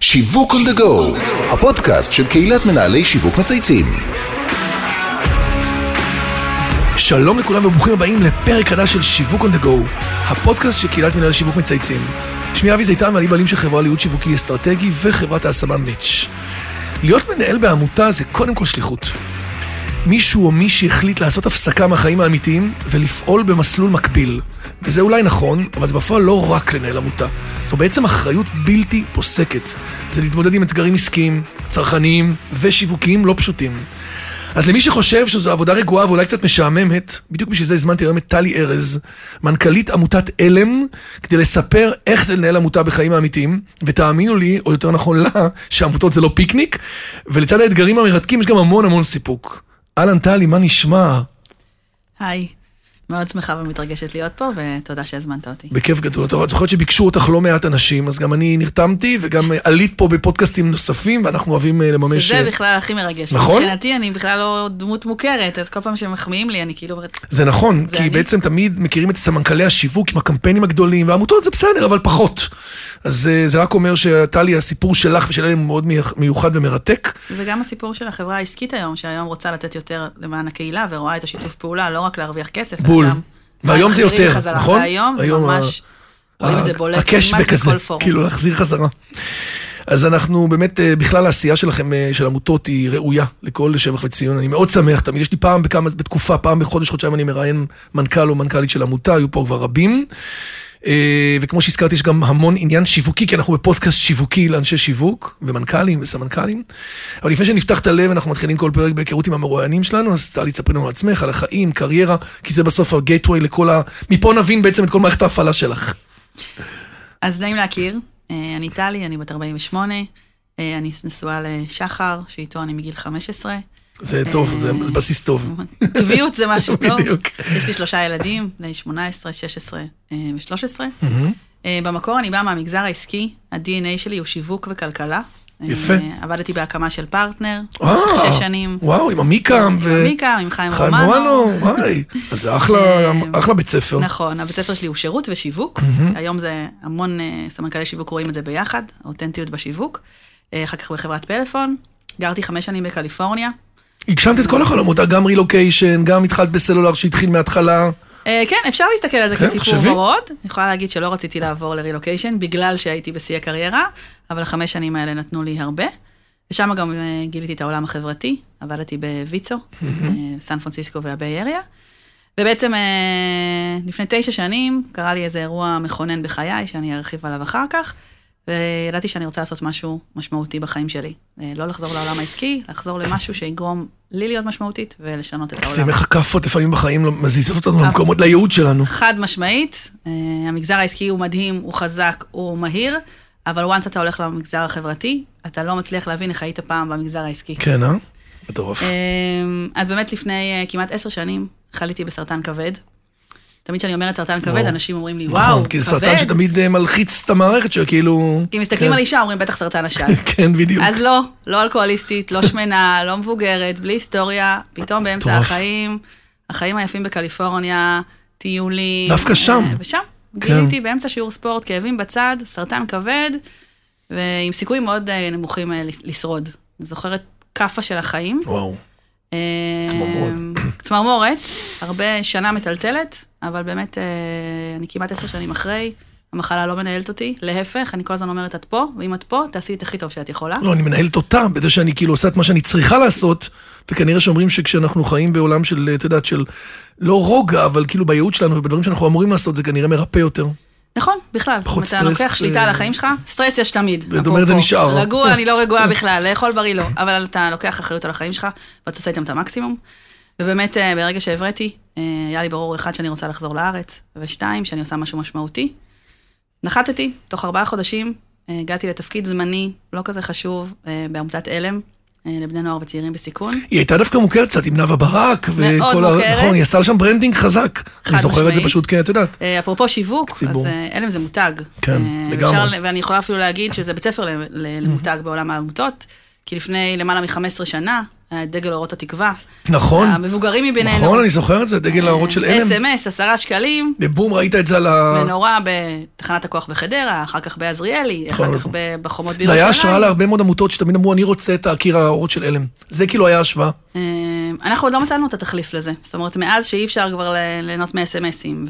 שיווק on the go, הפודקאסט של קהילת מנהלי שיווק מצייצים. שלום לכולם וברוכים הבאים לפרק חדש של שיווק on the go, הפודקאסט של קהילת מנהל שיווק מצייצים. שמי אבי זיתן ואני בעלים של חברה לייעוד שיווקי אסטרטגי וחברת ההשמה מיץ'. להיות מנהל בעמותה זה קודם כל שליחות. מישהו או מישהי החליט לעשות הפסקה מהחיים האמיתיים ולפעול במסלול מקביל. וזה אולי נכון, אבל זה בפועל לא רק לנהל עמותה. זו בעצם אחריות בלתי פוסקת. זה להתמודד עם אתגרים עסקיים, צרכניים ושיווקיים לא פשוטים. אז למי שחושב שזו עבודה רגועה ואולי קצת משעממת, בדיוק בשביל זה הזמנתי היום את טלי ארז, מנכ"לית עמותת עלם, כדי לספר איך זה לנהל עמותה בחיים האמיתיים, ותאמינו לי, או יותר נכון לה, שעמותות זה לא פיקניק, ולצד האתגרים המרתקים יש גם המון המון סיפוק. אהלן טלי, מה נשמע? היי, מאוד שמחה ומתרגשת להיות פה, ותודה שהזמנת אותי. בכיף גדול. את זוכרת שביקשו אותך לא מעט אנשים, אז גם אני נרתמתי, וגם עלית פה בפודקאסטים נוספים, ואנחנו אוהבים אה, לממש... שזה בכלל הכי מרגש. נכון? מבחינתי אני בכלל לא דמות מוכרת, אז כל פעם שמחמיאים לי, אני כאילו. זה נכון, זה כי אני. בעצם תמיד מכירים את סמנכ"לי השיווק עם הקמפיינים הגדולים, והעמותות זה בסדר, אבל פחות. אז אה, זה רק אומר שטלי, הסיפור שלך ושלהם הוא מאוד מיוחד ומרתק. זה גם הסיפור של החברה העסקית היום, שהיום רוצה לתת יותר למען הקהילה, ורואה את השיתוף פעולה, לא רק להרוויח כסף, אלא בול. והיום זה יותר, חזרה. נכון? והיום זה היום ממש... רואים את זה בולט כמעט בכל פורום. כאילו להחזיר חזרה. אז אנחנו באמת, אה, בכלל העשייה שלכם, אה, של עמותות, היא ראויה לכל שבח וציון. אני מאוד שמח, תמיד יש לי פעם בכמה, בתקופה, פעם בחודש, חודשיים אני מראיין מנכ"ל או מנכ"לית של עמותה, היו פה כבר רבים. אה, וכמו שהזכרתי, יש גם המון עניין שיווקי, כי אנחנו בפודקאסט שיווקי לאנשי שיווק, ומנכ"לים וסמנכ"לים. אבל לפני שנפתח את הלב, אנחנו מתחילים כל פרק בהיכרות עם המרואיינים שלנו, אז טלי, תספרי לנו על עצמך, על החיים, קריירה, כי זה בסוף הגייטווי לכל ה... מפה נבין בעצם את כל מערכת ההפעלה שלך. אז נעים להכיר, אה, אני טלי, אני בת 48, אה, אני נשואה לשחר, שאיתו אני מגיל 15. זה טוב, זה בסיס טוב. קביעות זה משהו טוב. בדיוק. יש לי שלושה ילדים, בני 18, 16 אה, ו-13. מהמם. במקור אני באה מהמגזר העסקי, ה-DNA שלי הוא שיווק וכלכלה. יפה. אה, עבדתי בהקמה של פרטנר, אה, במשך שש שנים. וואו, עם עמיקם ו... עם מיקה, עם חיים חיים רומנו. רומנו, וואי. אז זה אחלה, אה, אחלה בית ספר. נכון, הבית ספר שלי הוא שירות ושיווק. היום זה המון סמנכ"לי שיווק רואים את זה ביחד, אותנטיות בשיווק. אחר כך בחברת פלאפון. גרתי חמש שנים בקליפורניה. הגשמת את כל החלומות, גם רילוקיישן, גם התחלת בסלולר שהתחיל מההתחלה. אה, כן, אפשר להסתכל על זה כן, כסיפור. ורוד. אני יכולה להגיד שלא רציתי לעבור לרילוקיישן, בגלל שהייתי בשיא הקריירה, אבל החמש שנים האלה נתנו לי הרבה. ושם גם אה, גיליתי את העולם החברתי, עבדתי בוויצו, אה, סן פרנסיסקו והביי אריה. ובעצם אה, לפני תשע שנים קרה לי איזה אירוע מכונן בחיי, שאני ארחיב עליו אחר כך, וידעתי שאני רוצה לעשות משהו משמעותי בחיים שלי. אה, לא לחזור לעולם העסקי, לחזור למשהו שיגרום לי להיות משמעותית ולשנות את העולם. איך הכאפות לפעמים בחיים לא- מזיזות אותנו. למקומות, לייעוד שלנו. חד משמעית, אה, המגזר העסקי הוא מדהים, הוא חזק, הוא מהיר, אבל once אתה הולך למגזר החברתי, אתה לא מצליח להבין איך היית פעם במגזר העסקי. כן, אה? מטורף. אה, אז באמת לפני כמעט עשר שנים חליתי בסרטן כבד. תמיד כשאני אומרת סרטן כבד. אנשים אומרים לי, נכון, וואו, כי זה כבד. סרטן שתמיד אה, מלחיץ את המערכת שכאילו... כי מסתכלים כן. על אישה, אומרים בטח סרטן השד. כן, בדיוק. אז לא, לא אלכוהוליסטית, לא שמנה, לא מבוגרת, בלי היסטוריה, פתאום באמצע. החיים, החיים היפים בקליפורניה, טיולים. דווקא שם. אה, ושם. כן. גיליתי באמצע שיעור ספורט, כאבים בצד, סרטן כבד, ועם סיכויים מאוד אה, נמוכים לש- לשרוד. אני זוכרת כאפה של החיים. וואו. אה, צמרמורת. צמרמורת, הרבה שנה מטלטלת, אבל באמת, אה, אני כמעט עשר שנים אחרי, המחלה לא מנהלת אותי, להפך, אני כל הזמן אומרת, את פה, ואם את פה, תעשי את הכי טוב שאת יכולה. לא, אני מנהלת אותה, בזה שאני כאילו עושה את מה שאני צריכה לעשות, וכנראה שאומרים שכשאנחנו חיים בעולם של, את יודעת, של לא רוגע, אבל כאילו בייעוד שלנו ובדברים שאנחנו אמורים לעשות, זה כנראה מרפא יותר. נכון, בכלל. פחות אם אתה סטרס, לוקח שליטה אה, על החיים שלך, סטרס יש תמיד. זאת אומרת, זה. נשאר. רגוע, אני לא רגועה בכלל, לאכול בריא לא. אבל אתה לוקח אחריות על החיים שלך, ואתה עושה איתם את המקסימום. ובאמת, אה, ברגע שהבראתי, אה, היה לי ברור, אחד, שאני רוצה לחזור לארץ, ושתיים, שאני עושה משהו משמעותי. נחתתי, תוך ארבעה חודשים, אה, הגעתי לתפקיד זמני, לא כזה חשוב, אה, בעמותת עלם, אה, לבני נוער וצעירים בסיכון. היא הייתה דווקא מוכרת קצת עם נאוה ברק, מאוד וכל ה... מוכרת. נכון, היא עשתה לה שם branding חזק. אני זוכר את זה משמעית. פשוט, כן, את יודעת. אה, אפרופו שיווק. אז אה, עלם זה מותג. כן, אה, לגמרי. ואני יכולה אפילו להגיד שזה בית ספר למותג בעולם העמותות, כי לפני למעלה מ-15 שנה דגל אורות התקווה. נכון. המבוגרים מבינינו. נכון, אני זוכר את זה, דגל האורות של עלם. SMS, עשרה שקלים, ובום, ראית את זה על ה... מנורה בתחנת הכוח בחדרה, אחר כך בעזריאלי, אחר כך נכון. ב- בחומות זה בירושלים. היה השראה להרבה מאוד עמותות שתמיד אמרו, אני רוצה את הקיר האורות של אלם. זה כאילו היה השוואה. אה, אנחנו עוד לא מצאנו את התחליף לזה. זאת אומרת, מאז שאי אפשר כבר ליהנות מאס.אם.אסים,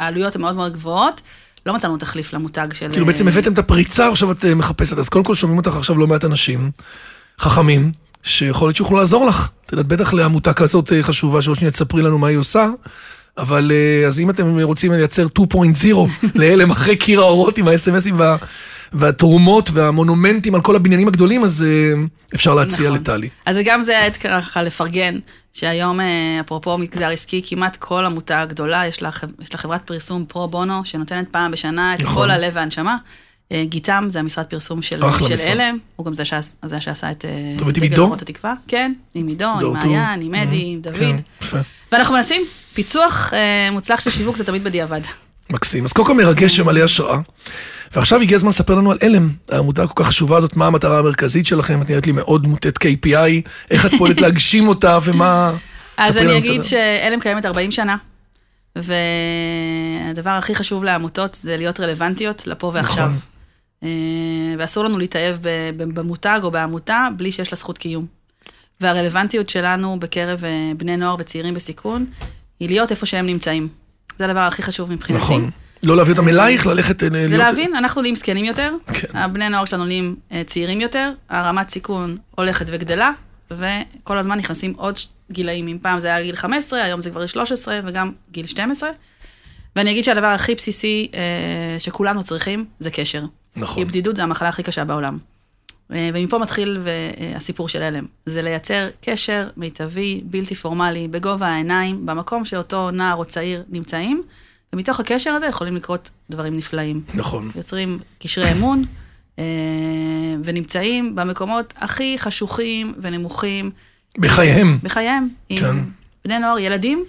והעלויות הן מאוד מאוד גבוהות, לא מצאנו תחליף למותג של... כאילו בעצם הבאתם את הפריצה, עכשיו את אה, מחפשת. אז קודם כל שומעים אותך עכשיו לא מעט אנשים, חכמים, שיכול להיות שיוכלו לעזור לך. את יודעת, בטח לעמותה כזאת אה, חשובה, שעוד שניה תספרי לנו מה היא עושה. אבל אה, אז אם אתם רוצים לייצר 2.0 להלם אחרי קיר האורות עם האס.אם.אסים וה, והתרומות והמונומנטים על כל הבניינים הגדולים, אז אה, אפשר להציע נכון. לטלי. אז גם זה העת ככה לפרגן, שהיום, אפרופו מגזר עסקי, כמעט כל עמותה גדולה, יש לה, יש לה חברת פרסום פרו בונו, שנותנת פעם בשנה את נכון. כל הלב והנשמה. אה, גיתם זה המשרד פרסום של, של. אלם, הוא גם זה, שעש, זה שעשה את אה, דגל? אורות התקווה. כן, עם עידו, עם. מעיין, עם אדי, עם דוד. כן, יפה. ואנחנו מנסים, פיצוח אה, מוצלח של שיווק זה תמיד בדיעבד. מקסים. אז קודם כל מרגש ומלא השראה. ועכשיו הגיע הזמן לספר לנו על אלם, העמותה הכל כך חשובה הזאת, מה המטרה המרכזית שלכם, את נראית לי מאוד מוטט KPI, איך את פועלת להגשים אותה ומה... אז אני אגיד. שעלם קיימת 40 שנה, והדבר הכי חשוב לעמותות זה להיות רלוונטיות לפה ועכשיו. נכון. אה, ואסור לנו להתאהב במותג או בעמותה בלי שיש לה זכות קיום. והרלוונטיות שלנו בקרב אה, בני נוער וצעירים בסיכון, היא להיות איפה שהם נמצאים. זה הדבר הכי חשוב מבחינתי. נכון. לא להביא אותם אלייך, ללכת... אה, זה להיות- להבין, אנחנו נהיים זקנים יותר, כן. הבני נוער שלנו נהיים אה, צעירים יותר, הרמת סיכון הולכת וגדלה, וכל הזמן נכנסים עוד גילאים. אם פעם זה היה גיל 15, היום זה כבר 13 וגם גיל 12. ואני אגיד שהדבר הכי בסיסי אה, שכולנו צריכים זה קשר. נכון. כי בדידות זה המחלה הכי קשה בעולם. אה, ומפה מתחיל אה, הסיפור של הלם. זה לייצר קשר מיטבי, בלתי פורמלי, בגובה העיניים, במקום שאותו נער או צעיר נמצאים, ומתוך הקשר הזה יכולים לקרות דברים נפלאים. נכון. יוצרים קשרי אמון, אה, ונמצאים במקומות הכי חשוכים ונמוכים בחייהם. בחייהם. כן. בני נוער, ילדים,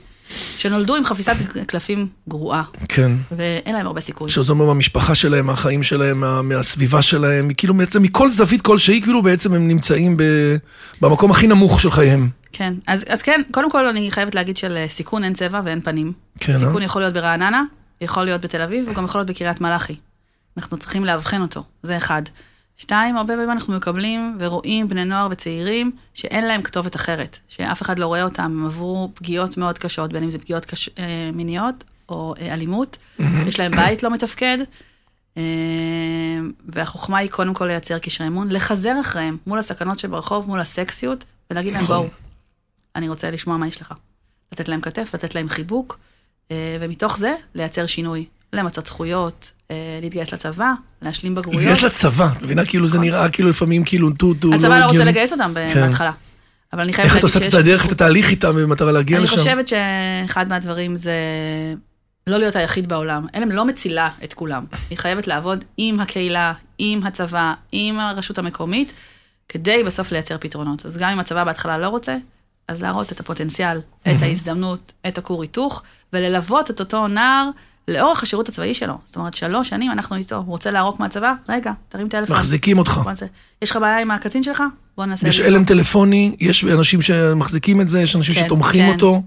שנולדו עם חפיסת קלפים גרועה, כן. ואין להם הרבה סיכוי. שזה אומר מהמשפחה שלהם, מהחיים שלהם, מה- מהסביבה שלהם, כאילו בעצם מכל זווית כלשהי, כאילו בעצם הם נמצאים ב... במקום הכי נמוך של חייהם. כן, אז, אז כן, קודם כל אני חייבת להגיד שלסיכון אין צבע ואין פנים. כן, אה? סיכון יכול להיות ברעננה, יכול להיות בתל אביב, הוא גם יכול להיות בקריית מלאכי. אנחנו צריכים לאבחן אותו, זה אחד. שתיים, הרבה פעמים אנחנו מקבלים ורואים בני נוער וצעירים שאין להם כתובת אחרת, שאף אחד לא רואה אותם, הם עברו פגיעות מאוד קשות, בין אם זה פגיעות קש... אה, מיניות או אה, אלימות, יש להם בית לא מתפקד, אה, והחוכמה היא קודם כל לייצר קשרי אמון, לחזר אחריהם מול הסכנות שברחוב, מול הסקסיות, ולהגיד להם, נכון. בואו, אני רוצה לשמוע מה יש לך. לתת להם כתף, לתת להם חיבוק, ומתוך זה לייצר שינוי, למצות זכויות, אה, להתגייס לצבא, להשלים בגרויות. להתגייס לצבא, מבינה? כאילו זה נראה כאילו לפעמים כאילו טו טו הצבא לא רוצה הגיוני. לגייס אותם כן. בהתחלה. אבל אני חייבת איך את להגיד עושה שיש... את הדרך, את התהליך איתם במטרה להגיע אני לשם? חושבת שאחד מהדברים זה לא להיות היחיד בעולם. אלם לא מצילה את כולם. היא חייבת לעבוד עם הקהילה, עם הצבא, עם הרשות המקומית, כדי בסוף לייצר פתרונות. אז גם אם הצבא בהתחלה לא רוצה, אז להראות את הפוטנציאל, את ההזדמנות, את הכור היתוך, וללוות את אותו נער לאורך השירות הצבאי שלו. זאת אומרת, שלוש שנים אנחנו איתו, הוא רוצה לערוק מהצבא? רגע, תרים טלפון. מחזיקים אותך. נעשה. יש לך בעיה עם הקצין שלך? בוא נעשה... יש את זה. אלם טלפוני, יש אנשים שמחזיקים את זה, יש אנשים כן, שתומכים כן. אותו.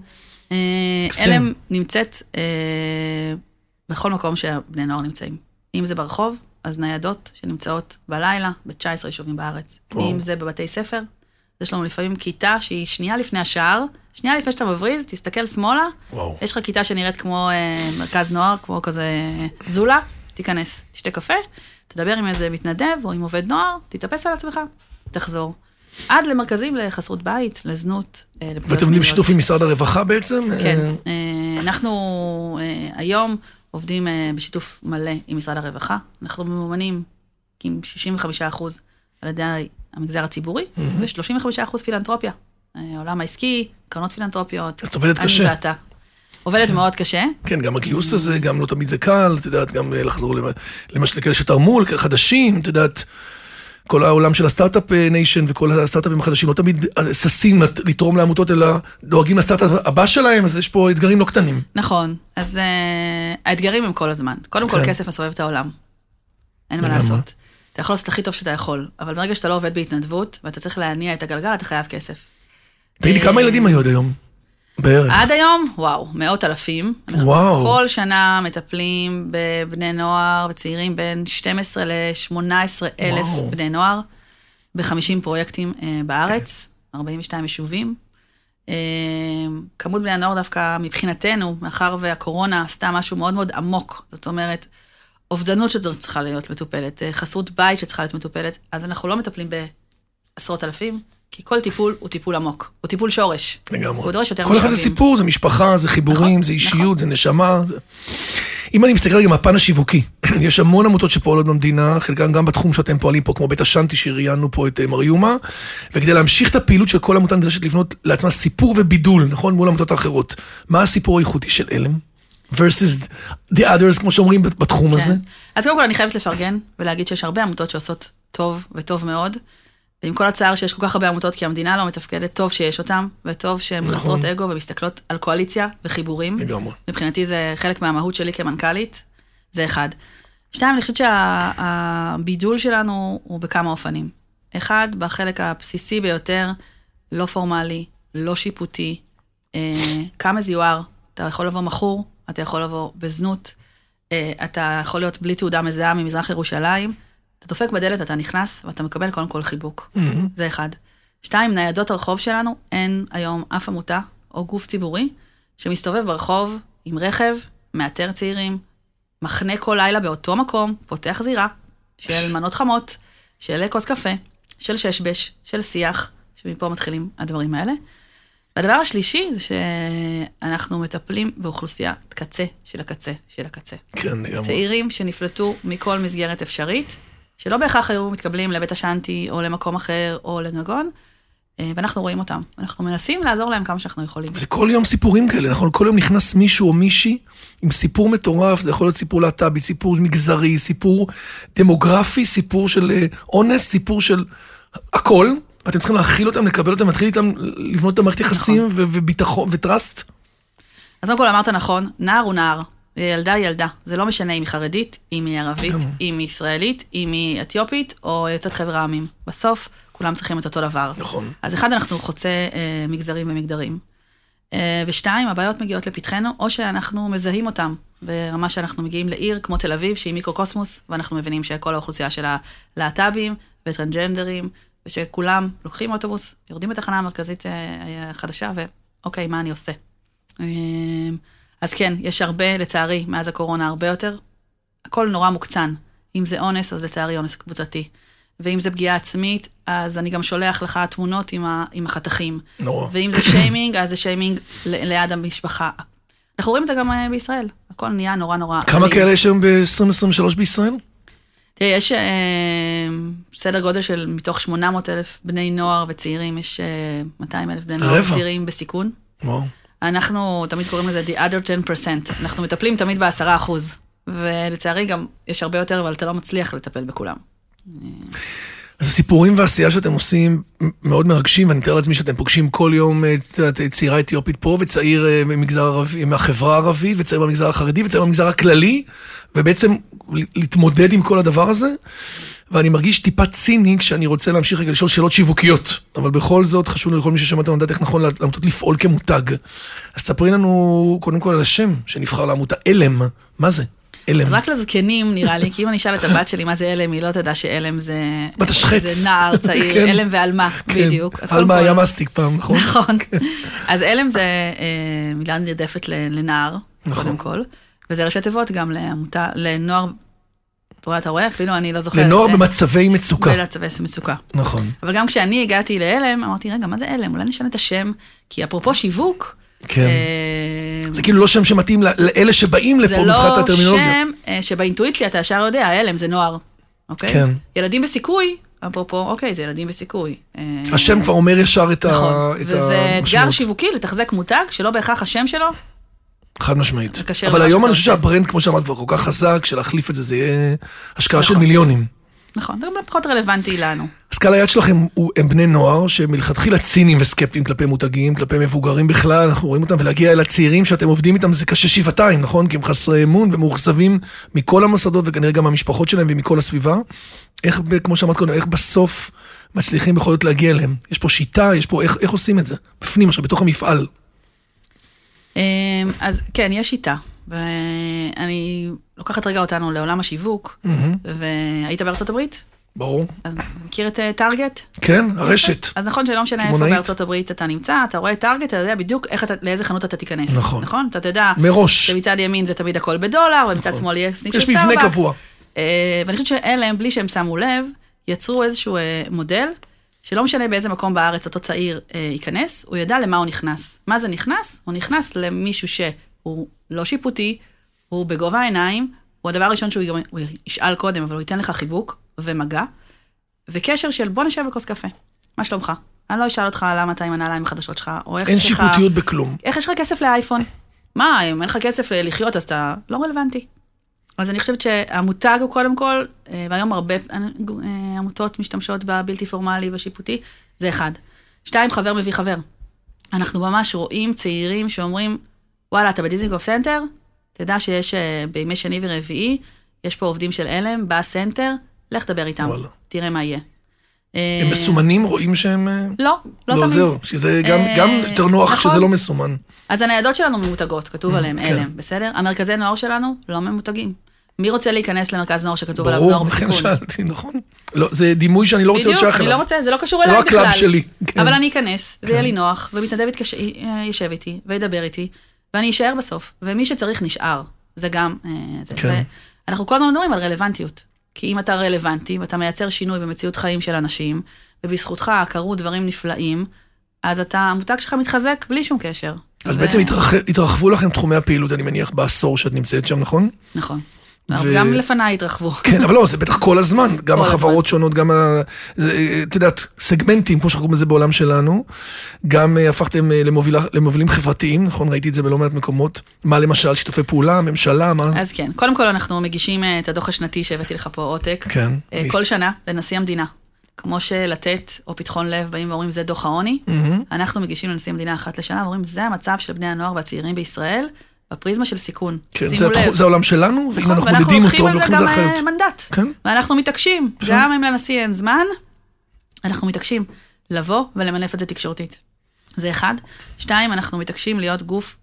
אה. אלם נמצאת אה, בכל מקום שהבני נוער נמצאים. אם זה ברחוב, אז ניידות שנמצאות בלילה ב-19 יישובים בארץ. וואו. אם זה בבתי ספר, יש לנו לפעמים כיתה שהיא שנייה לפני השער, שנייה לפני שאתה מבריז, תסתכל שמאלה, וואו. יש לך כיתה שנראית כמו אה, מרכז נוער, כמו כזה זולה, תיכנס, תשתה קפה, תדבר עם איזה מתנדב או עם עובד נוער, תתאפס על עצמך, תחזור. עד למרכזים לחסרות בית, לזנות. אה, ואתם עובדים. בשיתוף עם משרד הרווחה בעצם? כן. אה, אה, אנחנו היום עובדים בשיתוף מלא עם משרד הרווחה. אנחנו ממומנים עם 65 אחוז על ידי המגזר הציבורי, ו-35 אחוז פילנטרופיה. אה, העולם העסקי, קרנות פילנטרופיות. את עובדת אני קשה. ואתה. עובדת מאוד קשה. כן, גם הגיוס הזה, גם לא תמיד זה קל, את יודעת, גם אה, לחזור למ- למשל לכאלה שתרמו, חדשים, את יודעת, כל העולם של הסטארט-אפ אה, nation וכל הסטארט-אפים החדשים לא תמיד אה, ששים לת- לתרום לעמותות, אלא דואגים לסטארט-אפ הבא שלהם, אז יש פה אתגרים לא קטנים. נכון. אז אה, האתגרים הם כל הזמן. קודם כל, כן. כסף מסובב את העולם. אין מה. לעשות. אתה יכול לעשות הכי טוב שאתה יכול, אבל ברגע שאתה לא עובד בהתנדבות, ואתה צריך להניע את הגלגל, אתה חייב כסף. תגידי, אה, כמה ילדים היו עד היום? בערך. עד היום, וואו, מאות אלפים. וואו. כל שנה מטפלים בבני נוער וצעירים בין 12 ל-18 אלף וואו. בני נוער, ב-50 פרויקטים אה, בארץ, 42 יישובים. אה, כמות בני הנוער דווקא מבחינתנו, מאחר והקורונה עשתה משהו מאוד מאוד עמוק, זאת אומרת, אובדנות שזו צריכה להיות מטופלת, אה, חסרות בית שצריכה להיות מטופלת, אז אנחנו לא מטפלים בעשרות אלפים, כי כל טיפול הוא טיפול עמוק, הוא טיפול שורש. לגמרי. הוא דורש יותר כל אחד זה משאבים. סיפור, זה משפחה, זה חיבורים, נכון, זה אישיות, נכון. זה נשמה. זה... אם אני מסתכל רגע מהפן השיווקי, יש המון עמותות שפועלות במדינה, חלקן גם בתחום שאתם פועלים פה, כמו בית השנטי שראיינו פה את אה, מר יומה, וכדי להמשיך את הפעילות של כל עמותה נדרשת לבנות לעצמה סיפור ובידול, נכון? מול עמותות האחרות. מה הסיפור הייחודי של אלם? Versus the others, כמו שאומרים בתחום הזה. כן. אז קודם כל אני חייבת לפרגן ולהגיד שיש הרבה עמותות שעושות טוב וטוב מאוד. ועם כל הצער שיש כל כך הרבה עמותות, כי המדינה לא מתפקדת, טוב שיש אותן, וטוב שהן נכון. חסרות אגו ומסתכלות על קואליציה וחיבורים. לגמרי. מבחינתי זה חלק מהמהות שלי כמנכ"לית, זה אחד. שתיים, אני חושבת שהבידול שלנו הוא בכמה אופנים. אחד, בחלק הבסיסי ביותר, לא פורמלי, לא שיפוטי, אה, כמה זיוהר, אתה יכול לבוא מכור, אתה יכול לבוא בזנות, אה, אתה יכול להיות בלי תעודה מזהה ממזרח ירושלים, אתה דופק בדלת ואתה נכנס ואתה מקבל קודם כל חיבוק. זה אחד. שתיים, ניידות הרחוב שלנו, אין היום אף עמותה או גוף ציבורי שמסתובב ברחוב עם רכב, מאתר צעירים, מחנה כל לילה באותו מקום, פותח זירה של מנות חמות, של כוס קפה, של ששבש, של שיח, שמפה מתחילים הדברים האלה. והדבר השלישי זה שאנחנו מטפלים באוכלוסיית קצה של הקצה של הקצה. כן, לגמרי. צעירים שנפלטו מכל מסגרת אפשרית, שלא בהכרח היו מתקבלים לבית השנטי או למקום אחר או לגגון, אה, ואנחנו רואים אותם. אנחנו מנסים לעזור להם כמה שאנחנו יכולים. זה כל יום סיפורים כאלה, נכון? כל יום נכנס מישהו או מישהי עם סיפור מטורף, זה יכול להיות סיפור להט"בי, סיפור מגזרי, סיפור דמוגרפי, סיפור של אה, אונס, סיפור של הכל, ואתם צריכים להכיל אותם, לקבל אותם, להתחיל איתם, לבנות את המערכת יחסים ו- וביטחון וטראסט. אז קודם כל אמרת נכון, נער הוא נער, ילדה היא ילדה. זה לא משנה אם היא חרדית, אם היא ערבית. אם היא ישראלית, אם היא אתיופית או יוצאת חבר העמים. בסוף כולם צריכים את אותו דבר. נכון. אז אחד, אנחנו חוצה אה, מגזרים ומגדרים. אה, ושתיים, הבעיות מגיעות לפתחנו, או שאנחנו מזהים אותם ברמה שאנחנו מגיעים לעיר כמו תל אביב, שהיא מיקרוקוסמוס, ואנחנו מבינים שכל האוכלוסייה שלה להט"בים וטרנג'נדרים, ושכולם לוקחים אוטובוס, יורדים בתחנה המרכזית אה, החדשה, ואוקיי, מה אני עושה? אה, אז כן, יש הרבה, לצערי, מאז הקורונה הרבה יותר. הכל נורא מוקצן. אם זה אונס, אז לצערי אונס קבוצתי. ואם זה פגיעה עצמית, אז אני גם שולח לך תמונות עם, ה, עם החתכים. נורא. ואם זה שיימינג, אז זה שיימינג ל- ליד המשפחה. אנחנו רואים את זה גם אה, בישראל. הכל נהיה נורא נורא... כמה אלים. כאלה יש היום ב-2023 בישראל? תראה, יש אה, סדר גודל של מתוך 800 אלף בני נוער וצעירים, יש אה, 200 אלף בני נוער. וצעירים בסיכון. וואו. אנחנו תמיד קוראים לזה the other 10%. אנחנו מטפלים תמיד ב-10 אחוז. ולצערי גם יש הרבה יותר, אבל אתה לא מצליח לטפל בכולם. אז הסיפורים והעשייה שאתם עושים מאוד מרגשים, ואני מתאר לעצמי שאתם פוגשים כל יום אה, את יודעת, צעירה אתיופית פה, וצעיר אה, ממגזר ערבי, מהחברה הערבית, וצעיר במגזר החרדי, וצעיר במגזר הכללי, ובעצם להתמודד עם כל הדבר הזה. ואני מרגיש טיפה ציני כשאני רוצה להמשיך רגע לשאול שאלות שיווקיות, אבל בכל זאת חשוב לכל מי ששומע אותנו לדעת איך נכון לעמותות לפעול כמותג. אז תספרי לנו קודם כל על השם שנבחר לעמותה, אלם, מה זה? אלם. אז רק לזקנים נראה לי, כי אם אני אשאל את הבת שלי מה זה הלם, היא לא תדע שהלם זה... בת השחץ. זה נער צעיר, כן. הלם ועלמה, כן. בדיוק. עלמה היה מסטיק פעם, נכון? נכון. אז הלם זה אה, מילה נרדפת לנער, נכון. קודם כל, וזה ראשי תיבות גם לעמותה, לנוער, אתה רואה, אתה רואה? אפילו אני לא זוכרת. לנוער אה, במצבי מצוקה. במצבי מצוקה. נכון. אבל גם כשאני הגעתי להלם, אמרתי, רגע, מה זה הלם? אולי נשנה את השם, כי אפרופו שיווק, כן. זה כאילו לא שם שמתאים לאלה שבאים זה לפה מבחינת לא הטרמינולוגיה. שם אה, שבאינטואיציה אתה ישר יודע, הלם זה נוער, אוקיי? כן. ילדים בסיכוי, אפרופו, אוקיי, זה ילדים בסיכוי. אה, השם כבר אומר ישר את ה- נכון, וזה אתגר המשמעות. שיווקי לתחזק מותג שלא בהכרח השם שלו, חד משמעית. אבל היום אני חושב. שהברנד, כמו שאמרת, כבר כל כך חזק, שלהחליף את זה, זה יהיה השקעה של נכון. מיליונים. נכון, זה גם פחות רלוונטי לנו. אז קהל היד שלכם הוא- הם בני נוער שמלכתחילה ציניים וסקפטיים כלפי מותגים, כלפי מבוגרים בכלל, אנחנו רואים אותם, ולהגיע אל הצעירים שאתם עובדים איתם זה קשה שבעתיים, נכון? כי הם חסרי אמון ומאוכזבים מכל המוסדות וכנראה גם מהמשפחות שלהם ומכל הסביבה. איך, כמו שאמרת קודם, איך בסוף מצליחים בכל זאת להגיע אליהם? יש פה שיטה, יש פה, איך, איך עושים את זה? בפנים עכשיו, בתוך המפעל. אמ, אז כן, יש שיטה. ואני לוקחת רגע אותנו לעולם השיווק, מהמם, והיית בארצות הברית? ברור. אז מכיר את אה, Target? כן, הרשת. אז נכון שלא משנה איפה. בארצות הברית אתה נמצא, אתה רואה Target, אתה יודע בדיוק איך אתה, לאיזה חנות אתה תיכנס. נכון. נכון? אתה תדע מראש. שמצד ימין זה תמיד הכל בדולר, ומצד נכון. שמאל יהיה סניף של יש Starbucks. מבנה קבוע. אה, ואני חושבת שאלה, בלי שהם שמו לב, יצרו איזשהו אה, מודל, שלא משנה באיזה מקום בארץ אותו צעיר ייכנס, הוא ידע למה הוא נכנס. מה זה נכנס? הוא נכנס למישהו שהוא לא שיפוטי, הוא בגובה העיניים, הוא הדבר הראשון שהוא יגמ- הוא ישאל קודם, אבל הוא ייתן לך חיבוק ומגע, וקשר של בוא נשב בכוס קפה, מה שלומך? אני לא אשאל אותך למה אתה עם הנעליים החדשות שלך, או איך אין יש לך... שיפוטיות בכלום. איך יש לך כסף לאייפון? מה, אם אין לך כסף לחיות אז אתה לא רלוונטי. אז אני חושבת שהמותג הוא קודם כל, אה, והיום הרבה אה, עמותות משתמשות בבלתי פורמלי ושיפוטי, זה אחד. שתיים, חבר מביא חבר. אנחנו ממש רואים צעירים שאומרים, וואלה, אתה בדיזינגוף סנטר? תדע שיש אה, בימי שני ורביעי, יש פה עובדים של עלם, בסנטר, לך דבר איתם, וואלה. תראה מה יהיה. הם אה, מסומנים, רואים שהם... אה, לא, לא לא, תמיד. זהו, שזה גם, גם יותר נוח נכון. שזה לא מסומן. אז הניידות שלנו ממותגות, כתוב עליהם כן. עלם, בסדר? המרכזי נוער שלנו לא ממותגים. מי רוצה להיכנס למרכז נוער שכתוב עליו נוער ברור, לכן בסיכון? שאלתי, נכון. לא, זה דימוי שאני לא רוצה להיות בדיוק, שייך אני אליו. לא רוצה, זה לא קשור זה אליי לא בכלל. ה club שלי. כן. אבל אני אכנס, ויהיה לי נוח, ומתנדב יתקש- אה, ישב איתי, וידבר איתי, ואני אשאר בסוף. ומי שצריך נשאר. זה גם... אה, זה. כן. אנחנו כל הזמן מדברים על רלוונטיות. כי אם אתה רלוונטי, ואתה מייצר שינוי במציאות חיים של אנשים, ובזכותך קרו דברים נפלאים, אז אתה, המותג שלך מתחזק בלי שום קשר. אז ו- בעצם התרח- התרחבו לכם תחומי הפעילות, אני מניח, בעשור שאת נמצאת שם, נכון? נכון. ו- גם לפניי התרחבו. כן, אבל לא, זה בטח כל הזמן, גם כל החברות שונות, גם, ה- זה, את יודעת, סגמנטים, כמו שאנחנו קוראים לזה בעולם שלנו, גם אה, הפכתם אה, למובילה- למובילים חברתיים, נכון? ראיתי את זה בלא מעט מקומות. מה למשל, שיתופי פעולה, ממשלה, מה? אז כן, קודם כל אנחנו מגישים אה, את הדוח השנתי שהבאתי לך פה עותק. כן. אה, כל שנה לנשיא המדינה. כמו שלתת או פתחון לב באים ואומרים זה דוח העוני, מהמם. אנחנו מגישים לנשיא המדינה אחת לשנה ואומרים זה המצב של בני הנוער והצעירים בישראל בפריזמה של סיכון. כן, זה, שימו לב. זה העולם שלנו, ואם נכון, אנחנו ואנחנו מודדים לוקחים אותו על זה ולוקחים את גם זה אה, אחרת. מנדט. כן. ואנחנו מתעקשים, נכון. גם אם לנשיא אין זמן, אנחנו מתעקשים לבוא ולמנף את זה תקשורתית. זה אחד. שתיים, אנחנו מתעקשים להיות גוף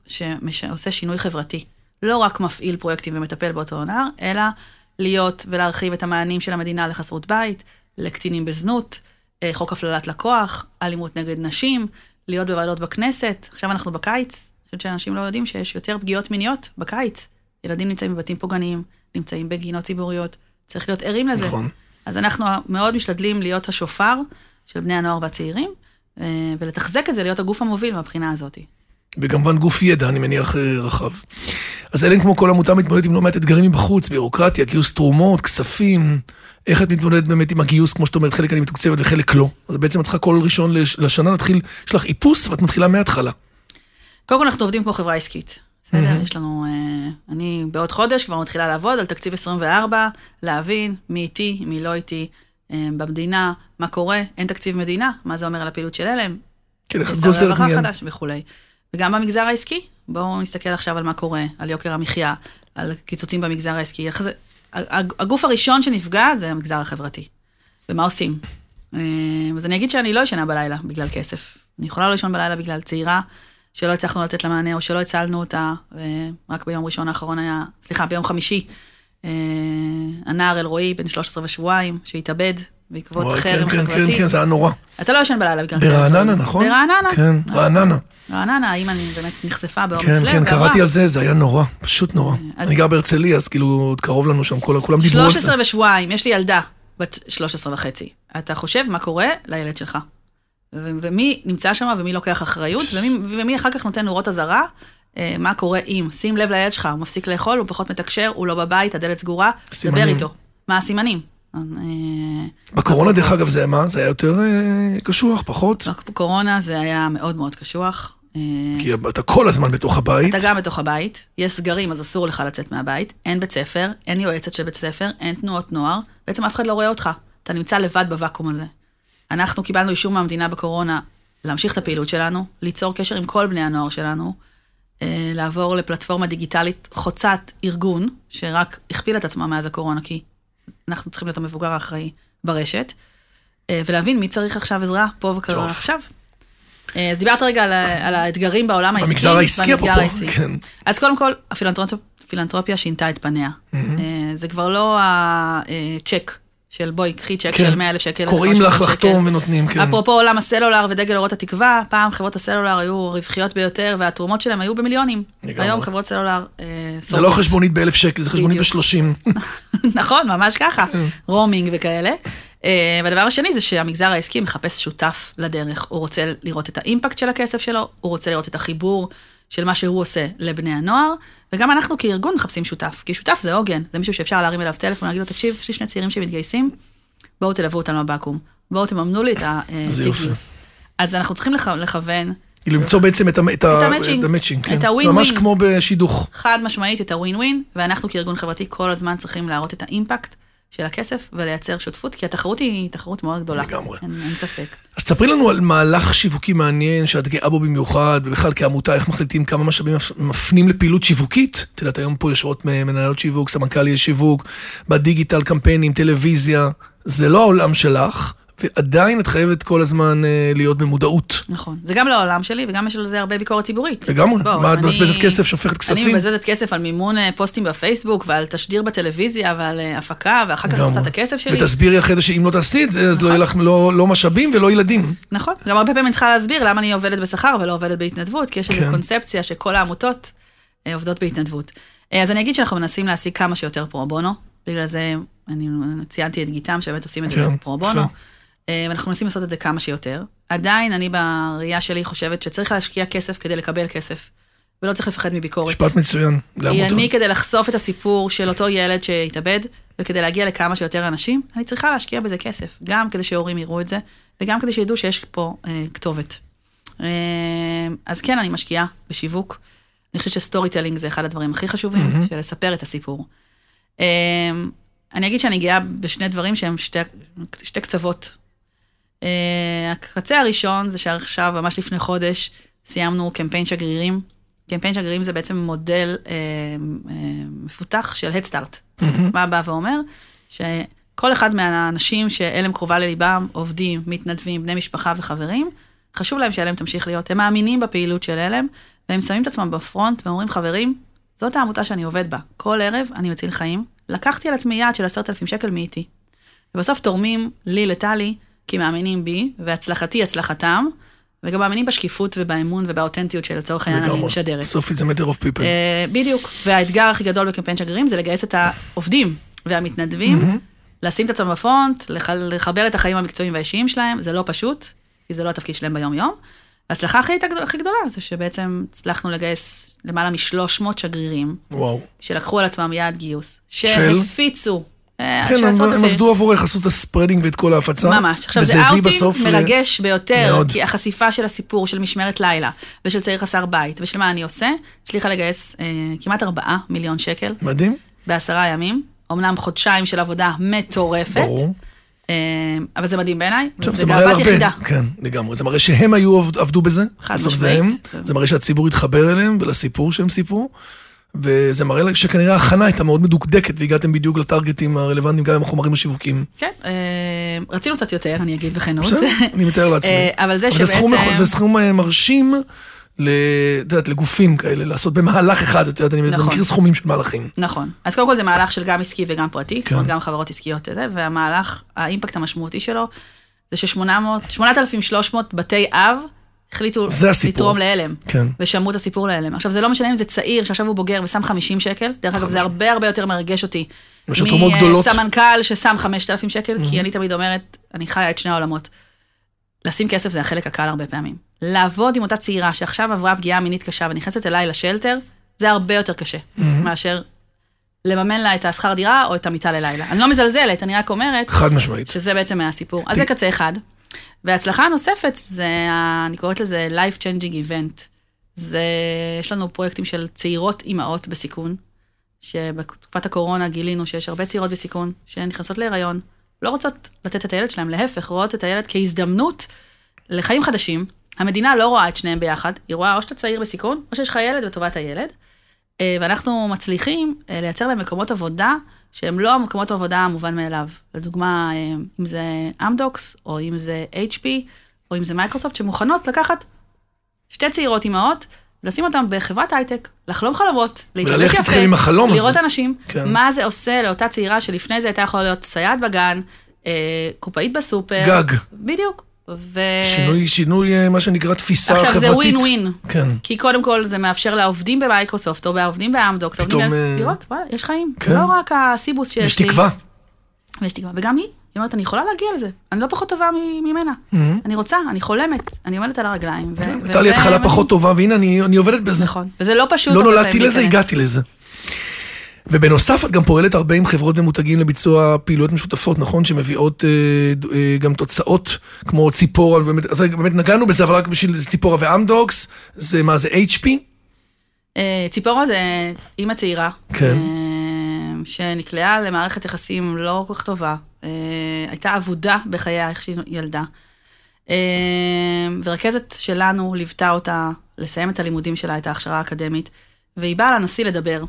שעושה שינוי חברתי. לא רק מפעיל פרויקטים ומטפל באותו נער, אלא להיות ולהרחיב את המענים של המדינה לחסרות בית, לקטינים בזנות, אה, חוק הפללת לקוח, אלימות נגד נשים, להיות בוועדות בכנסת. עכשיו אנחנו בקיץ, חושבת שאנשים לא יודעים שיש יותר פגיעות מיניות בקיץ. ילדים נמצאים בבתים פוגעניים, נמצאים בגינות ציבוריות, צריך להיות ערים לזה. נכון. אז אנחנו מאוד משתדלים להיות השופר של בני הנוער והצעירים, אה, ולתחזק את זה, להיות הגוף המוביל מהבחינה הזאת. וכמובן גוף ידע, אני מניח, אה, רחב. אז אלן כמו כל עמותה מתמודדת עם לא מעט אתגרים מבחוץ, ביורוקרטיה, גיוס תרומות, כספים. איך את מתמודדת באמת עם הגיוס, כמו שאת אומרת, חלק אני מתוקצבת וחלק לא. אז בעצם את צריכה כל ראשון לש- לשנה להתחיל, יש לך איפוס ואת מתחילה מההתחלה. קודם כל אנחנו עובדים כמו חברה עסקית. בסדר? יש לנו, אה, אני בעוד חודש כבר מתחילה לעבוד על תקציב 24, להבין מי איתי, מי לא איתי, אה, במדינה, מה קורה, אין תקציב מדינה, מה זה אומר על הפעילות של הלם, כן, איך שר גוזרת רווחה מיד. חדש וכולי. וגם במגזר העסקי, בואו נסתכל עכשיו על מה קורה, על יוקר המחיה, על קיצוצים במגזר העסקי. זה, הגוף הראשון שנפגע זה המגזר החברתי. ומה עושים? אה, אז אני אגיד שאני לא ישנה בלילה בגלל כסף. אני יכולה לא לישון בלילה בגלל צעירה שלא הצלחנו לתת לה מענה, או שלא הצלנו אותה, ורק ביום ראשון האחרון היה, סליחה, ביום חמישי, אה, הנער אלרועי, בן 13 ושבועיים, שהתאבד בעקבות חרם כן, כן, חברתי. כן, כן, זה היה נורא. אתה לא ישן בלילה בגלל ברעננה. נכון? ברעננה. כן, רעננה. רעננה, האמא אני באמת נחשפה באומץ כן, לב. כן, ועברה. קראתי על זה, זה היה נורא, פשוט נורא. אז- אני גר בהרצליה, אז כאילו, עוד קרוב לנו שם, כל- כולם דיברו על זה. 13 ושבועיים, יש לי ילדה בת 13 וחצי. אתה חושב מה קורה לילד שלך. ו- ומי נמצא שם ומי לוקח אחריות, ומי, ומי אחר כך נותן נורות אזהרה, אה, מה קורה אם, שים לב לילד שלך, הוא מפסיק לאכול, הוא פחות מתקשר, הוא לא בבית, הדלת סגורה, דבר סימנים. איתו. מה הסימנים? אה, בקורונה, דרך אגב, זה מה? זה היה יותר אה, קשוח, פחות? בקורונה זה היה מאוד מאוד קשוח. אה, כי אתה כל הזמן בתוך הבית. אתה גם בתוך הבית, יש סגרים, אז אסור לך לצאת מהבית, אין בית ספר, אין יועצת של בית ספר, אין תנועות נוער, בעצם אף אחד לא רואה אותך, אתה נמצא לבד בוואקום הזה. אנחנו קיבלנו אישור מהמדינה בקורונה להמשיך את הפעילות שלנו, ליצור קשר עם כל בני הנוער שלנו, אה, לעבור לפלטפורמה דיגיטלית חוצת ארגון, שרק הכפילה את עצמה מאז הקורונה, כי אנחנו צריכים להיות המבוגר האחראי ברשת, אה, ולהבין מי צריך עכשיו עזרה פה טוב. וכבר עכשיו. אה, אז דיברת רגע על, על האתגרים בעולם העסקי. במגזר העסקי במגזר העסקי. כן. אז קודם כל, הפילנטרופ- הפילנטרופיה שינתה את פניה. אה, זה כבר לא הצ'ק של בואי, קחי צ'ק כן. של 100 אלף שקל. קוראים 500 לך לחתום. ונותנים, כן. אפרופו עולם הסלולר ודגל אורות התקווה, פעם חברות הסלולר היו רווחיות ביותר והתרומות שלהם היו במיליונים. לגמרי. היום חברות סלולר אה, זה. לא חשבונית באלף שקל, זה חשבונית. בשלושים. נכון, ממש ככה, כן. רומינג וכאלה. אה, והדבר השני זה שהמגזר העסקי מחפש שותף לדרך. הוא רוצה לראות את האימפקט של הכסף שלו, הוא רוצה לראות את החיבור של מה שהוא עושה לבני הנוער, וגם אנחנו כארגון מחפשים שותף, כי שותף זה עוגן, זה מישהו שאפשר להרים אליו טלפון ולהגיד לו, תקשיב, יש לי שני צעירים שמתגייסים, בואו תלוו אותנו לבקו"ם, בואו תממנו לי את יופי. גיוס. אז אנחנו צריכים לכ- לכוון למצוא בעצם את ה- את ה- המצ'ינג. את המצ'ינג, כן. את הווין ממש ווין. כמו בשידוך. חד משמעית את הווין ווין, ואנחנו כארגון חברתי כל הזמן צריכים להראות את האימפקט של הכסף ולייצר שותפות, כי התחרות היא תחרות מאוד גדולה. לגמרי. אין, אין ספק. אז תספרי לנו על מהלך שיווקי מעניין שאת גאה בו במיוחד, ובכלל כעמותה, איך מחליטים כמה משאבים מפנים לפעילות שיווקית. את יודעת, היום פה יושבות מנהלות שיווק, סמנכ"לי שיווק, בדיגיטל, קמפיינים, טלוויזיה. זה לא העולם שלך, ועדיין את חייבת כל הזמן אה, להיות במודעות. נכון. זה גם העולם שלי, וגם יש על זה הרבה ביקורת ציבורית. לגמרי. בוא, מה את אני- מבזבזת כסף, שופכת אני כספים? מבזבזת כסף על מימון אה, פוסטים בפייסבוק, ועל תשדיר בטלוויזיה, ועל אה, הפקה, ואחר כך. רוצה את הכסף שלי. ותסבירי אחרי זה שאם לא תעשי את זה, אז לא יהיה לך לא לא משאבים ולא ילדים. נכון. גם הרבה פעמים אני צריכה להסביר למה אני עובדת בשכר ולא עובדת בהתנדבות, כי יש איזו כן. קונספציה שכל העמותות אה, עובדות בהתנדבות. אז אני אגיד שאנחנו מנסים להשיג כמה שיותר פרו בונו, בגלל זה אני ציינתי את גיתם, שבאמת עושים את זה כן, פרו בונו. אה, ואנחנו מנסים לעשות את זה כמה שיותר. עדיין אני בראייה שלי חושבת שצריך להשקיע כסף כדי לקבל כסף, ולא צריך לפחד מביקורת. משפט מצוין לעמותות. אני, כדי לחשוף את הסיפור של אותו ילד שהתאבד, וכדי להגיע לכמה שיותר אנשים, אני צריכה להשקיע בזה כסף. גם כדי שהורים יראו את זה, וגם כדי שידעו שיש פה אה, כתובת. אה, אז כן, אני משקיעה בשיווק. אני חושבת ש storytelling זה אחד הדברים הכי חשובים, מהמם. של לספר את הסיפור. אה, אני אגיד שאני גאה בשני דברים שהם שתי, שתי קצוות. אה, הקצה הראשון זה שעכשיו, ממש לפני חודש, סיימנו קמפיין שגרירים. קמפיין שגרירים זה בעצם מודל אה, אה, מפותח של הדסטארט. מהמם. מה בא ואומר? שכל אחד מהאנשים שעלם קרובה לליבם, עובדים, מתנדבים, בני משפחה וחברים, חשוב להם שאלם תמשיך להיות. הם מאמינים בפעילות של אלם, והם שמים את עצמם בפרונט ואומרים, חברים, זאת העמותה שאני עובד בה. כל ערב אני מציל חיים. לקחתי על עצמי יעד של עשרת אלפים שקל מאיתי. ובסוף תורמים לי, לטלי, כי מאמינים בי, והצלחתי הצלחתם, וגם מאמינים בשקיפות ובאמון ובאותנטיות של לצורך העניין אני. משדרת. בסוף זה matter of people. אה, בדיוק, והאתגר הכי גדול בקמפיין שגרירים זה לגייס את העובדים והמתנדבים. לשים את עצמם בפרונט, לח- לחבר את החיים המקצועיים והאישיים שלהם, זה לא פשוט, כי זה לא התפקיד שלהם ביום-יום. ההצלחה הכי, הכי גדולה זה שבעצם הצלחנו לגייס למעלה מ-300 שגרירים, וואו. שלקחו על עצמם יעד גיוס? שהפיצו, כן, של הם הם עבדו עבורך, עשו את ה spreading ואת כל ההפצה. ממש. עכשיו, זה אאוטינג ל- מרגש ביותר, מאוד. כי החשיפה של הסיפור של משמרת לילה, ושל צעיר חסר בית, ושל מה אני עושה, הצליחה לגייס אה, כמעט 4 מיליון שקל מדהים, בעשרה ימים. אמנם חודשיים של עבודה מטורפת, ברור. אה, אבל זה מדהים בעיניי, זה גאוות יחידה. כן, לגמרי. זה מראה שהם היו עבד- עבדו בזה, חד. משמעית. זה מראה שהציבור התחבר אליהם ולסיפור שהם סיפרו. וזה מראה שכנראה ההכנה הייתה מאוד מדוקדקת והגעתם בדיוק לטרגטים הרלוונטיים גם עם החומרים השיווקיים. כן, אה, רצינו קצת יותר, אני אגיד בכנות. בסדר, אני מתאר לעצמי. אה, אבל זה אבל זה שבעצם... זה סכום אה, מרשים ל- את יודעת, לגופים כאלה, לעשות במהלך אחד, את יודעת, אני נכון. מכיר סכומים של מהלכים. נכון. אז קודם כל זה מהלך של גם עסקי וגם פרטי, זאת אומרת כן. גם חברות עסקיות והמהלך, האימפקט המשמעותי שלו, זה ש-800, 8,300 בתי אב החליטו. לתרום להלם. כן. ושמעו את הסיפור להלם. עכשיו, זה לא משנה אם זה צעיר שעכשיו הוא בוגר ושם 50 שקל, דרך אגב, זה הרבה הרבה יותר מרגש אותי. יש לו תרומות גדולות. מסמנכ"ל ששם 5,000 שקל, כי אני תמיד אומרת, אני חיה את שני העולמות. לשים כסף זה החלק הקל הרבה פעמים. לעבוד עם אותה צעירה שעכשיו עברה פגיעה מינית קשה ונכנסת אליי לשלטר, זה הרבה יותר קשה מאשר לממן לה את השכר דירה או את המיטה ללילה. אני לא מזלזלת, אני רק אומרת חד משמעית. שזה בעצם הסיפור. אז זה קצה אחד. וההצלחה הנוספת, זה, אני קוראת לזה life changing event. זה, יש לנו פרויקטים של צעירות אימהות בסיכון, שבתקופת הקורונה גילינו שיש הרבה צעירות בסיכון, שנכנסות להיריון, לא רוצות לתת את הילד שלהם, להפך, רואות את הילד כהזדמנות לחיים חדשים. המדינה לא רואה את שניהם ביחד, היא רואה או שאתה צעיר בסיכון, או שיש לך ילד וטובת הילד. אה, ואנחנו מצליחים אה, לייצר להם מקומות עבודה שהם לא המקומות העבודה המובן מאליו. לדוגמה, אה, אם זה אמדוקס, או אם זה HP, או אם זה מייקרוסופט, שמוכנות לקחת שתי צעירות אימהות, ולשים אותן בחברת הייטק, לחלום חלומות, וללכת יפה, החלום הזה. לראות אנשים, כן. מה זה עושה לאותה צעירה שלפני זה הייתה יכולה להיות סייעת בגן, אה, קופאית בסופר. גג. בדיוק. ו... שינוי, שינוי, אה, מה שנקרא תפיסה חברתית. עכשיו, זה ווין ווין. כן. כי קודם כל זה מאפשר לעובדים במייקרוסופט, או בעובדים באמדוקס, עובדים פתאום, ב- אה, לראות, וואלה, יש חיים. כן. לא רק הסיבוס שיש יש לי. תקווה. ויש תקווה. וגם היא, היא אומרת, אני יכולה להגיע לזה. אני לא פחות טובה ממנה. אני רוצה, אני חולמת, אני עומדת על הרגליים. ו- כן, וזה הייתה לי התחלה. פחות טובה, והנה אני אני עובדת בזה. נכון. וזה לא פשוט לא נולדתי לזה. הגעתי לזה. ובנוסף, את גם פועלת הרבה עם חברות ומותגים לביצוע פעילויות משותפות, נכון? שמביאות אה, אה, גם תוצאות כמו ציפורה, באמת, אז באמת נגענו בזה, אבל רק בשביל ציפורה ואמדוקס, זה מה, זה HP? אה, ציפורה זה אימא צעירה. כן. אה, שנקלעה למערכת יחסים לא כל כך טובה. אה, הייתה אבודה בחייה איך שהיא ילדה. אה, ורכזת שלנו ליוותה אותה לסיים את הלימודים שלה, את ההכשרה האקדמית, והיא באה לנשיא לדבר.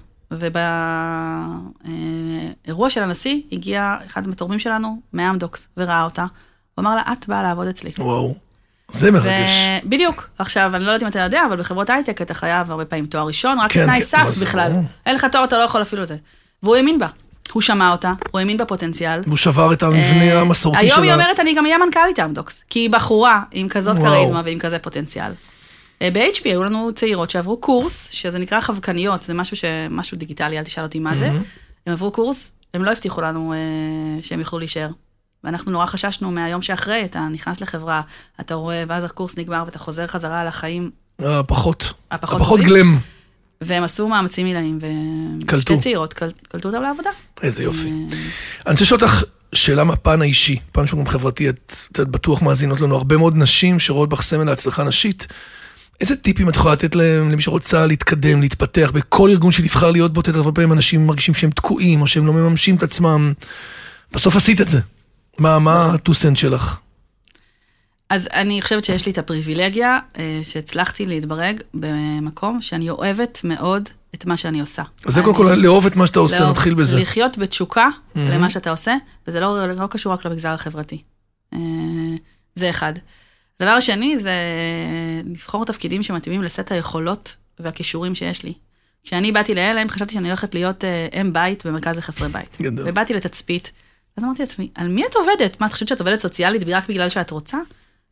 ובאירוע של הנשיא הגיע אחד מהתורמים שלנו מאמדוקס וראה אותה. הוא אמר לה, את באה לעבוד אצלי. וואו. זה מרגש. ו... בדיוק. עכשיו, אני לא יודעת אם אתה יודע, אבל בחברות הייטק אתה חייב הרבה פעמים תואר ראשון, רק כן, כתנאי כן, סף בכלל. אין לך תואר, אתה לא יכול אפילו זה. והוא האמין בה. הוא שמע אותה, הוא האמין בפוטנציאל. הוא שבר את המבנה אה, המסורתי היום שלה. היא אומרת, אני גם אהיה מנכ"לית אמדוקס, כי היא בחורה עם כזאת. כריזמה ועם כזה פוטנציאל. אה, ב-HP היו לנו צעירות שעברו קורס, שזה נקרא חבקניות, זה משהו, ש... משהו דיגיטלי, אל תשאל אותי מה זה. הם עברו קורס, הם לא הבטיחו לנו אה, שהם יוכלו להישאר. ואנחנו נורא חששנו מהיום שאחרי, אתה נכנס לחברה, אתה רואה, ואז הקורס נגמר ואתה חוזר חזרה לחיים אה, פחות. הפחות הפחות טובים. גלם. והם עשו מאמצים עילאים, קלטו. ושתי צעירות קל- קלטו אותם לעבודה. איזה יופי. אה, אני רוצה לשאול אותך שאלה מהפן האישי, פן שהוא גם חברתי, את, את בטוח מאזינות לנו הרבה מאוד נשים שרואות בך סמל להצלחה נשית. איזה טיפים את יכולה לתת להם, למי שרוצה להתקדם, להתפתח, בכל ארגון שתבחר להיות בו, את הרבה פעמים אנשים מרגישים שהם תקועים, או שהם לא מממשים את עצמם. בסוף עשית את זה. מה, מה ה-2 cent שלך? אז אני חושבת שיש לי את הפריבילגיה אה, שהצלחתי להתברג במקום שאני אוהבת מאוד את מה שאני עושה. אז זה קודם כל לאהוב את מה שאתה עושה, לאהוב- נתחיל בזה. לחיות בתשוקה למה שאתה עושה, וזה לא, לא קשור רק למגזר החברתי. אה, זה אחד. הדבר השני זה לבחור תפקידים שמתאימים לסט היכולות והכישורים שיש לי. כשאני באתי לעלם, חשבתי שאני הולכת להיות אה, אם בית במרכז לחסרי בית. גדול. ובאתי לתצפית, אז אמרתי לעצמי, על מי את עובדת? מה, את חושבת שאת עובדת סוציאלית רק בגלל שאת רוצה?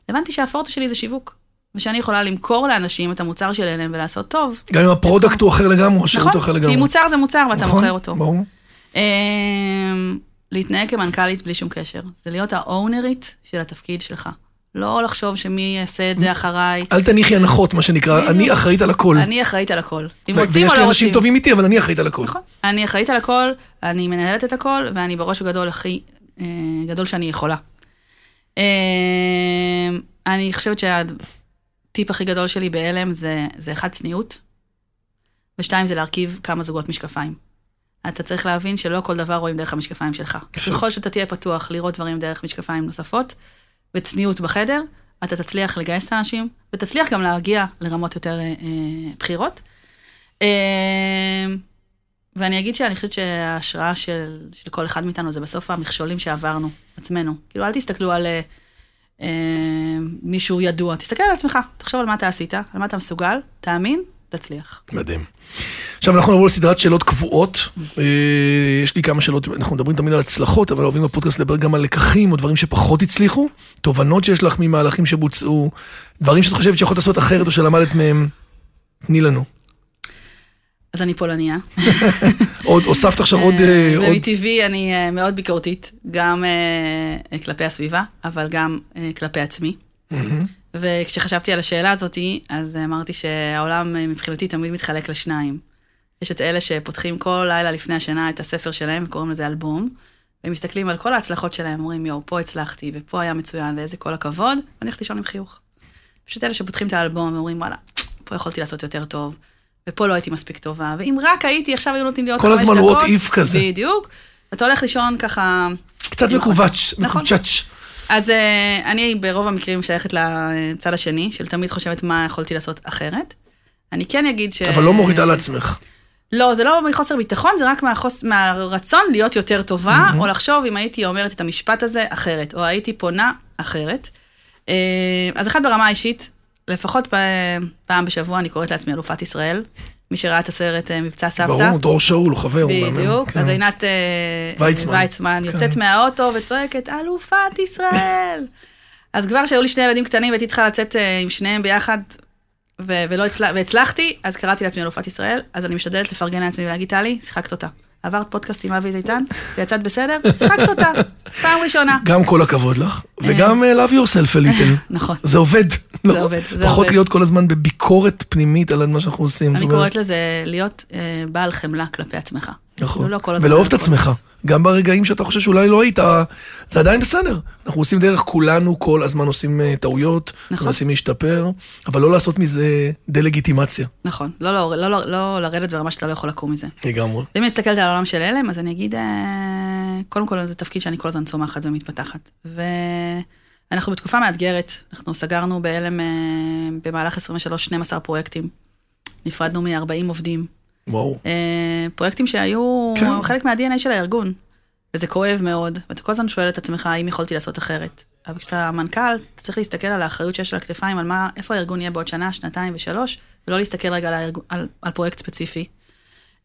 הבנתי שהפורטה שלי זה שיווק. ושאני יכולה למכור לאנשים את המוצר של עלם ולעשות טוב. גם אם ה product הוא אחר לגמרי, או השירות הוא אחר נכון, לגמרי. כי מוצר זה מוצר ואתה נכון, מוכר אותו. ברור. אמ, להתנהג כמנכ"לית בלי שום קשר. זה להיות האונרית של התפקיד שלך. לא לחשוב שמי יעשה את זה אחריי. אל תניחי הנחות, מה שנקרא. אני אחראית על הכל. אני אחראית על הכל. אם ו- רוצים ויש או לי לא אנשים רוצים. טובים איתי, אבל אני אחראית על הכל. נכון. אני אחראית על הכל, אני מנהלת את הכל, ואני בראש הגדול הכי אה, גדול שאני יכולה. אה, אני חושבת שהטיפ הכי גדול שלי בהלם זה, זה אחד, צניעות, ושתיים, זה להרכיב כמה זוגות משקפיים. אתה צריך להבין שלא כל דבר רואים דרך המשקפיים שלך. ככל שאתה תהיה פתוח לראות דברים דרך משקפיים נוספות, וצניעות בחדר, אתה תצליח לגייס את האנשים, ותצליח גם להגיע לרמות יותר אה, אה, בכירות. אה, ואני אגיד שאני חושבת שההשראה של, של כל אחד מאיתנו זה בסוף המכשולים שעברנו, עצמנו. כאילו, אל תסתכלו על אה, אה, מישהו ידוע, תסתכל על עצמך, תחשוב על מה אתה עשית, על מה אתה מסוגל, תאמין, תצליח. מדהים. עכשיו אנחנו נעבור לסדרת שאלות קבועות. אה, יש לי כמה שאלות, אנחנו מדברים תמיד על הצלחות, אבל אוהבים בפודקאסט לדבר גם על לקחים או דברים שפחות הצליחו, תובנות שיש לך ממהלכים שבוצעו, דברים שאת חושבת שיכולת לעשות אחרת או שלמדת מהם. תני לנו. אז אני פולניה. עוד, הוספת עכשיו עוד... אה, עוד... ומטבעי אני אה, מאוד ביקורתית, גם אה, כלפי הסביבה, אבל גם אה, כלפי עצמי. וכשחשבתי על השאלה הזאת, אז אמרתי שהעולם אה, מבחינתי תמיד מתחלק לשניים. יש את אלה שפותחים כל לילה לפני השינה את הספר שלהם וקוראים לזה אלבום, והם מסתכלים על כל ההצלחות שלהם, אומרים, יואו, פה הצלחתי, ופה היה מצוין, ואיזה כל הכבוד, ואני הולכת לישון עם חיוך. את אלה שפותחים את האלבום ואומרים, וואלה, פה יכולתי לעשות יותר טוב, ופה לא הייתי מספיק טובה, ואם רק הייתי, עכשיו היו נותנים לי עוד כל חמש דקות. הזמן what if כזה. בדיוק. אתה הולך לישון ככה... קצת עם מקווץ', החוסן. נכון. אז uh, אני ברוב המקרים שייכת לצד השני, של תמיד חושבת מה יכולתי לעשות אחרת. אני כן אגיד ש... אבל לא מורידה לעצמך. לא, זה לא מחוסר ביטחון, זה רק מהחוס... מהרצון להיות יותר טובה, Mhm. או לחשוב אם הייתי אומרת את המשפט הזה אחרת, או הייתי פונה אחרת. אה, אז אחד ברמה האישית, לפחות פעם בשבוע אני קוראת לעצמי אלופת ישראל. מי שראה את הסרט אה, מבצע סבתא. ברור, דרור שאול, חבר. בדיוק, כן. אז עינת אה, ויצמן. ויצמן יוצאת כן. מהאוטו וצועקת, אלופת ישראל. אז כבר שהיו לי שני ילדים קטנים והייתי צריכה לצאת אה, עם שניהם ביחד, ו- ולא הצלח, והצלחתי, אז קראתי לעצמי אלופת ישראל, אז אני משתדלת לפרגן לעצמי ולהגיד, טלי, שיחקת אותה. עברת פודקאסט עם אבי זיתן, ויצאת בסדר, שיחקת אותה, פעם ראשונה. גם כל הכבוד לך, וגם אה, love yourself a little. נכון. זה עובד. לא? עובד, זה פחות עובד. להיות כל הזמן בביקורת פנימית על מה שאנחנו עושים. אני קוראת לזה להיות אה, בעל חמלה כלפי עצמך. נכון. כאילו לא ולאהוב את. עצמך. גם ברגעים שאתה חושב שאולי לא היית, זה עדיין בסדר. אנחנו עושים דרך, כולנו כל הזמן עושים אה, טעויות, נכון. מנסים להשתפר, אבל לא לעשות מזה דה-לגיטימציה. נכון, לא, לא, לא, לא, לא לרדת ברמה שאתה לא יכול לקום מזה. לגמרי. ואם אני מסתכלת על העולם של הלם, אז אני אגיד, אה, קודם כל זה תפקיד שאני כל הזמן צומחת ומתפתחת. ואנחנו בתקופה מאתגרת, אנחנו סגרנו בהלם אה, במהלך 23 12 פרויקטים. נפרדנו מ-40 עובדים. וואו. אה, פרויקטים שהיו כן. חלק מה-DNA של הארגון. וזה כואב מאוד, ואתה כל הזמן שואל את עצמך האם יכולתי לעשות אחרת. אבל כשאתה מנכ"ל, אתה צריך להסתכל על האחריות שיש על הכתפיים, על מה, איפה הארגון יהיה בעוד שנה, שנתיים ושלוש, ולא להסתכל רגע על, הארגון, על, על פרויקט ספציפי.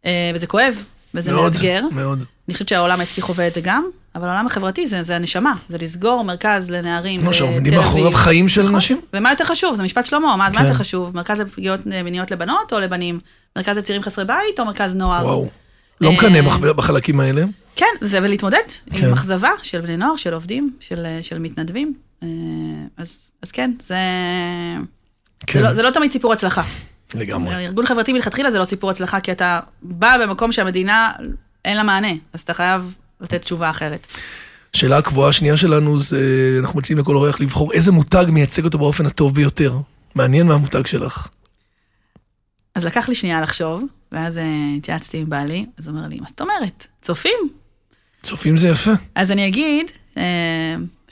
אה, וזה כואב, וזה מאוד, מאתגר. מאוד. אני חושבת שהעולם העסקי חווה את זה גם, אבל העולם החברתי זה, זה הנשמה, זה לסגור מרכז לנערים בתל שעומדים אביב. מאחוריו חיים של נכון. אנשים. ומה יותר חשוב? זה משפט שלמה, מה, אז מה כן. יותר חשוב? מרכז לפגיעות מיניות לבנות או לבנים? מרכז לצעירים חסרי בית או מרכז נוער? וואו. לא אה, מקנא בח- בחלקים האלה. כן, זה ולהתמודד כן. עם אכזבה של בני נוער, של עובדים, של, של מתנדבים. אה, אז, אז כן, זה, כן, זה, לא, זה לא תמיד סיפור הצלחה. לגמרי. ארגון חברתי מלכתחילה זה לא סיפור הצלחה, כי אתה בא במקום שהמדינה אין לה מענה, אז אתה חייב לתת תשובה אחרת. השאלה הקבועה השנייה שלנו זה, אנחנו מציעים לכל אורח לבחור איזה מותג מייצג אותו באופן הטוב ביותר. מעניין מה המותג שלך. אז לקח לי שנייה לחשוב, ואז אה, התייעצתי עם בעלי, אז הוא אומר לי, מה זאת אומרת? צופים? צופים זה יפה. אז אני אגיד אה,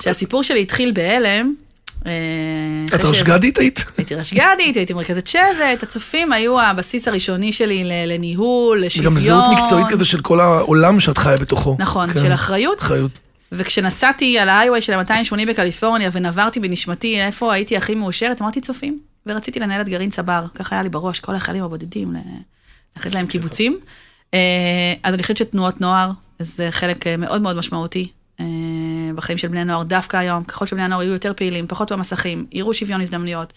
שהסיפור שלי התחיל בהלם. אה, את רשגדית היית? הייתי רשג"דית, הייתי מרכזת שבט, הצופים היו הבסיס הראשוני שלי לניהול, לשוויון. גם זהות מקצועית כזה של כל העולם שאת חיה בתוכו. נכון, כן. של אחריות. אחריות. וכשנסעתי על ההיי-ווי של ה-280 בקליפורניה ונברתי בנשמתי איפה הייתי הכי מאושרת, אמרתי צופים. ורציתי לנהל את גרעין צבר, ככה היה לי בראש, כל החיילים הבודדים, ל- לאחד להם קיבוצים. אה, אז אני חושבת שתנועות נוער זה חלק אה, מאוד מאוד משמעותי אה, בחיים של בני נוער, דווקא היום, ככל שבני הנוער יהיו יותר פעילים, פחות במסכים, יראו שוויון הזדמנויות,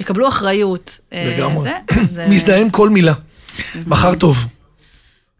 יקבלו אחריות. לגמרי. מזדהה עם כל מילה. מחר טוב.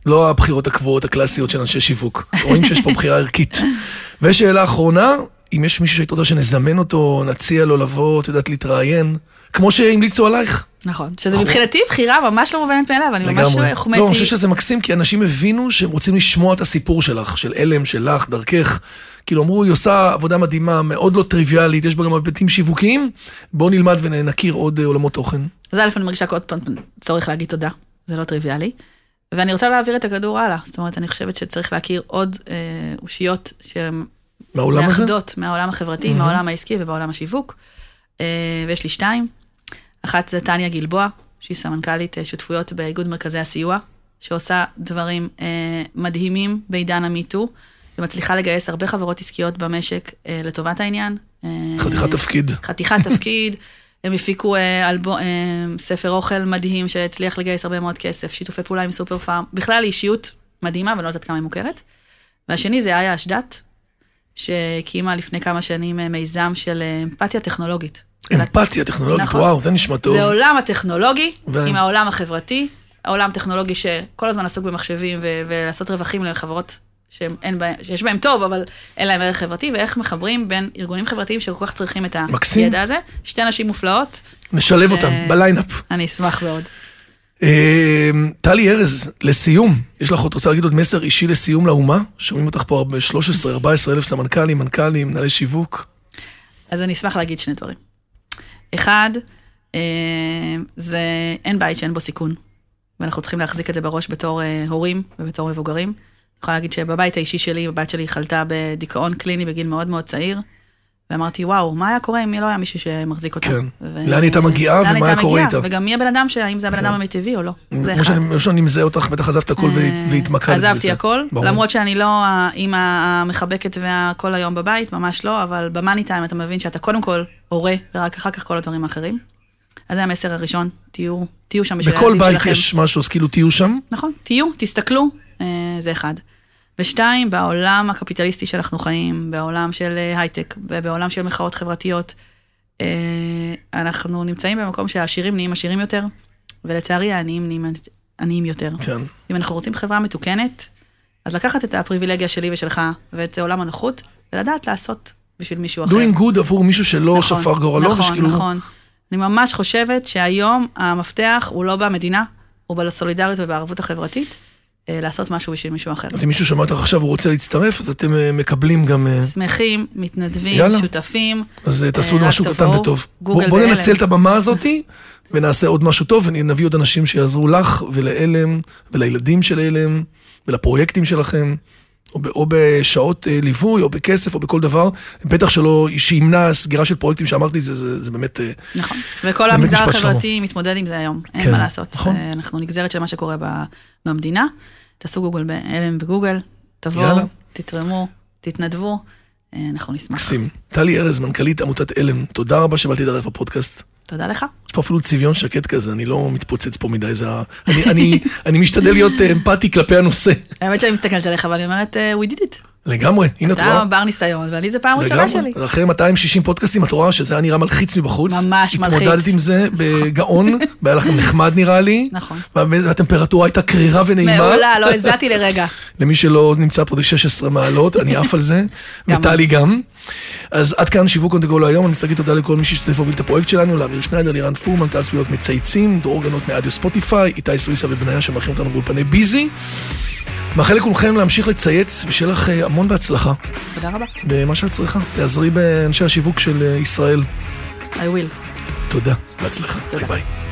לא הבחירות הקבועות הקלאסיות של אנשי שיווק. רואים שיש פה בחירה ערכית. ושאלה אחרונה, אם יש מישהו שהיית רוצה שנזמן אותו, נציע לו לבוא, את יודעת, להתראיין, כמו שהמליצו עלייך. נכון, שזה מבחינתי בחירה ממש לא מובנת מאליו, אני ממש. חומתי. לא, אני חושב שזה מקסים, כי אנשים הבינו שהם רוצים לשמוע את הסיפור שלך, של הלם, שלך, דרכך. כאילו אמרו, היא עושה עבודה מדהימה, מאוד לא טריוויאלית, יש בה גם היבטים שיווקיים, בואו נלמד ונכיר עוד אה, עולמות תוכן. אז א', אני מרגישה עוד פעם צורך להגיד תודה, זה לא טריוויאלי. ואני רוצה להעביר את הכדור הלאה, זאת אומרת, אני חושבת שצריך להכיר עוד אה, אושיות שהן מהעולם הזה? מאחדות מהעולם החברתי, מהמם. מהעולם העסקי ובעולם השיווק. אה, ויש לי שתיים. אחת זה טניה גלבוע, שהיא סמנכ"לית אה, שותפויות באיגוד מרכזי הסיוע, שעושה דברים אה, מדהימים בעידן המיטו, ומצליחה לגייס הרבה חברות עסקיות במשק לטובת העניין. חתיכת תפקיד. חתיכת תפקיד. הם הפיקו אלבו, ספר אוכל מדהים שהצליח לגייס הרבה מאוד כסף, שיתופי פעולה עם סופר פארם. בכלל היא אישיות מדהימה, ואני לא יודעת כמה היא מוכרת. והשני זה איה אשדת, שהקימה לפני כמה שנים אה, מיזם של אה, אמפתיה טכנולוגית. אמפתיה טכנולוגית, נכון. וואו, זה נשמע טוב. זה העולם הטכנולוגי ו- עם העולם החברתי, העולם הטכנולוגי שכל הזמן עסוק במחשבים ו- ולעשות רווחים לחברות שהם, אין בהם, שיש בהם טוב, אבל אין להם ערך חברתי, ואיך מחברים בין ארגונים חברתיים שכל כך צריכים את מקסים. הידע הזה. שתי נשים מופלאות, נשלב ש- אותם בליינאפ. אני אשמח מאוד. אה, טלי ארז, לסיום, יש לך עוד, רוצה להגיד עוד מסר אישי לסיום לאומה? שומעים אותך פה הרבה, 13-14 אלף סמנכ"לים, מנכ"לים, מנהלי שיווק. אז אני אשמח להגיד שני דברים. אחד, אה, זה אין בית שאין בו סיכון, ואנחנו צריכים להחזיק את זה בראש בתור אה, הורים ובתור מבוגרים. אני יכולה להגיד שבבית האישי שלי, הבת שלי חלתה בדיכאון קליני בגיל מאוד מאוד צעיר, ואמרתי, וואו, מה היה קורה אם לא היה מישהו שמחזיק אותה? כן. ו- לאן הייתה מגיעה ומה היה קורה? איתה? וגם מי הבן אדם, ש- האם זה הבן אדם כן. המיטבי או לא. זה אחד. כמו שאני מזהה אותך, בטח עזבת הכל אה, והתמקדת בזה. עזבתי הכל. למרות שאני לא האימא המחבקת והכל היום בבית, ממש לא, אבל במאני טיים אתה מבין שאתה קודם כל הורה, ורק אחר כך כל הדברים האחרים. אז זה המסר הראשון, תהיו, תהיו שם בשביל בכל הילדים בית שלכם. יש משהו, אז כאילו תהיו שם. נכון, תהיו, תסתכלו, אה, זה אחד. ושתיים, בעולם הקפיטליסטי שאנחנו חיים, בעולם של אה, הייטק ובעולם של מחאות חברתיות, אה, אנחנו נמצאים במקום שהעשירים נהיים עשירים יותר, ולצערי העניים נהיים עניים יותר. כן. אם אנחנו רוצים חברה מתוקנת, אז לקחת את הפריבילגיה שלי ושלך ואת עולם הנוחות, ולדעת לעשות בשביל מישהו אחר. doing good עבור מישהו שלא נכון, שפר גורלו, נכון, ושכאילו... נכון. אני ממש חושבת שהיום המפתח הוא לא במדינה, הוא בסולידריות ובערבות החברתית, לעשות משהו בשביל מישהו אחר. אז אם מישהו שומע אותך עכשיו, הוא רוצה להצטרף, אז אתם אה, מקבלים גם... אה, שמחים, מתנדבים, יאללה. שותפים. אז אה, תעשו אה, משהו קטן וטוב. גוגל בוא- בוא. ננצל את הבמה הזאתי, ונעשה עוד משהו טוב, ונביא עוד אנשים שיעזרו לך ולעלם, ולילדים של עלם, ולפרויקטים שלכם, או, ב, או בשעות אה, ליווי, או בכסף, או בכל דבר. בטח שלא, שימנע סגירה של פרויקטים שאמרתי, זה, זה, זה באמת... אה, נכון. וכל באמת המגזר החברתי מתמודד עם זה היום, אין כן, מה לעשות. נכון. אה, אנחנו נגזרת של מה שקורה במדינה. תעשו גוגל בהלם בגוגל, תבואו, יאללה. תתרמו, תתנדבו, אנחנו נשמח. מקסים. טלי ארז, מנכ"לית עמותת עלם, תודה רבה שבאת להתארח בפודקאסט. תודה לך. יש פה אפילו צביון שקט כזה, אני לא מתפוצץ פה מדי, זה ה... אני, אני, אני משתדל להיות אה, אמפתי כלפי הנושא. האמת שאני מסתכלת עליך ואני אומרת, אה, we did it. לגמרי, הנה את רואה. אתה בר ניסיון, ואני זה פעם ראשונה שלי. לגמרי. אחרי 260 פודקאסטים, את רואה שזה היה נראה מלחיץ מבחוץ. ממש מלחיץ. התמודדת עם זה בגאון, והיה לכם נחמד נראה לי. נכון. והטמפרטורה הייתה קרירה ונעימה. מעולה, לא הזעתי לרגע. למי שלא נמצא פה זה 16 מעלות, אני עף על זה, וטלי גם. אז עד כאן שיווק אונדגו להיום, אני רוצה להגיד תודה לכל מי שהשתתף והוביל את הפרויקט שלנו, לאמיר שניידר, לירן פורמן, טל זכויות מצייצים, דרור גנות מאדיו ספוטיפיי, איתי סוויסה ובניה שמארחים אותנו באולפני ביזי. מאחל לכולכם להמשיך לצייץ, ושיהיה לך אה, המון בהצלחה תודה רבה. במה שאת צריכה. תעזרי באנשי השיווק של אה, ישראל. I will. תודה, בהצלחה. ביי ביי.